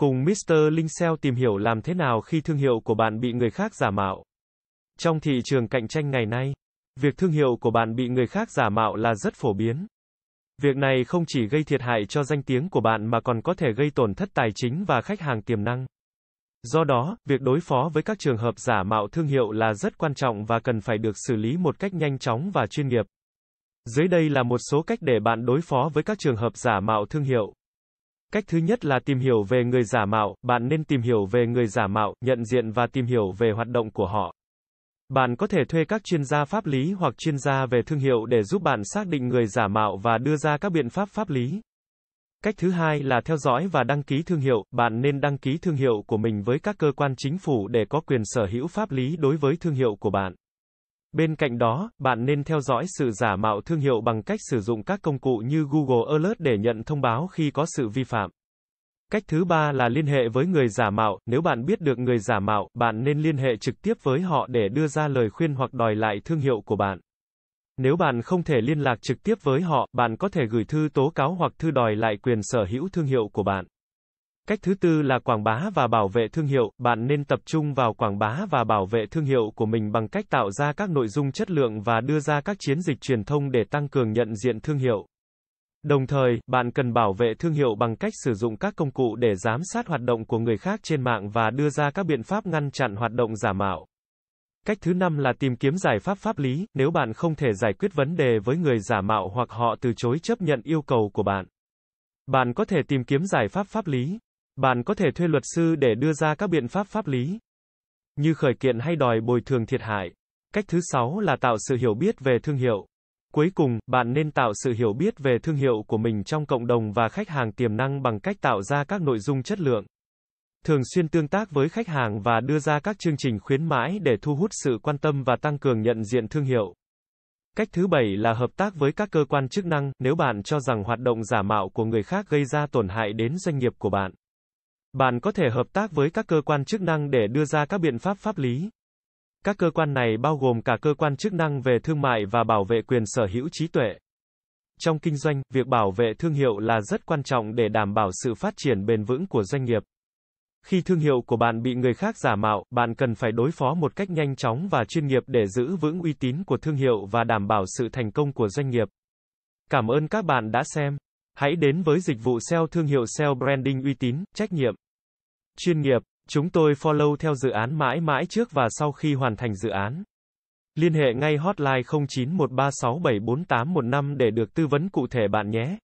Cùng Mr. Linh SEO tìm hiểu làm thế nào khi thương hiệu của bạn bị người khác giả mạo. Trong thị trường cạnh tranh ngày nay, việc thương hiệu của bạn bị người khác giả mạo là rất phổ biến. Việc này không chỉ gây thiệt hại cho danh tiếng của bạn mà còn có thể gây tổn thất tài chính và khách hàng tiềm năng. Do đó, việc đối phó với các trường hợp giả mạo thương hiệu là rất quan trọng và cần phải được xử lý một cách nhanh chóng và chuyên nghiệp. Dưới đây là một số cách để bạn đối phó với các trường hợp giả mạo thương hiệu. Cách thứ nhất là tìm hiểu về người giả mạo, bạn nên tìm hiểu về người giả mạo, nhận diện và tìm hiểu về hoạt động của họ. Bạn có thể thuê các chuyên gia pháp lý hoặc chuyên gia về thương hiệu để giúp bạn xác định người giả mạo và đưa ra các biện pháp pháp lý. Cách thứ hai là theo dõi và đăng ký thương hiệu, bạn nên đăng ký thương hiệu của mình với các cơ quan chính phủ để có quyền sở hữu pháp lý đối với thương hiệu của bạn. Bên cạnh đó, bạn nên theo dõi sự giả mạo thương hiệu bằng cách sử dụng các công cụ như Google Alert để nhận thông báo khi có sự vi phạm. Cách thứ ba là liên hệ với người giả mạo, nếu bạn biết được người giả mạo, bạn nên liên hệ trực tiếp với họ để đưa ra lời khuyên hoặc đòi lại thương hiệu của bạn. Nếu bạn không thể liên lạc trực tiếp với họ, bạn có thể gửi thư tố cáo hoặc thư đòi lại quyền sở hữu thương hiệu của bạn. Cách thứ tư là quảng bá và bảo vệ thương hiệu, bạn nên tập trung vào quảng bá và bảo vệ thương hiệu của mình bằng cách tạo ra các nội dung chất lượng và đưa ra các chiến dịch truyền thông để tăng cường nhận diện thương hiệu. Đồng thời, bạn cần bảo vệ thương hiệu bằng cách sử dụng các công cụ để giám sát hoạt động của người khác trên mạng và đưa ra các biện pháp ngăn chặn hoạt động giả mạo. Cách thứ năm là tìm kiếm giải pháp pháp lý, nếu bạn không thể giải quyết vấn đề với người giả mạo hoặc họ từ chối chấp nhận yêu cầu của bạn. Bạn có thể tìm kiếm giải pháp pháp lý. Bạn có thể thuê luật sư để đưa ra các biện pháp pháp lý, như khởi kiện hay đòi bồi thường thiệt hại. Cách thứ sáu là tạo sự hiểu biết về thương hiệu. Cuối cùng, bạn nên tạo sự hiểu biết về thương hiệu của mình trong cộng đồng và khách hàng tiềm năng bằng cách tạo ra các nội dung chất lượng. Thường xuyên tương tác với khách hàng và đưa ra các chương trình khuyến mãi để thu hút sự quan tâm và tăng cường nhận diện thương hiệu. Cách thứ bảy là hợp tác với các cơ quan chức năng, nếu bạn cho rằng hoạt động giả mạo của người khác gây ra tổn hại đến doanh nghiệp của bạn. Bạn có thể hợp tác với các cơ quan chức năng để đưa ra các biện pháp pháp lý. Các cơ quan này bao gồm cả cơ quan chức năng về thương mại và bảo vệ quyền sở hữu trí tuệ. Trong kinh doanh, việc bảo vệ thương hiệu là rất quan trọng để đảm bảo sự phát triển bền vững của doanh nghiệp. Khi thương hiệu của bạn bị người khác giả mạo, bạn cần phải đối phó một cách nhanh chóng và chuyên nghiệp để giữ vững uy tín của thương hiệu và đảm bảo sự thành công của doanh nghiệp. Cảm ơn các bạn đã xem. Hãy đến với dịch vụ SEO thương hiệu SEO branding uy tín, trách nhiệm, chuyên nghiệp. Chúng tôi follow theo dự án mãi mãi trước và sau khi hoàn thành dự án. Liên hệ ngay hotline 0913674815 để được tư vấn cụ thể bạn nhé.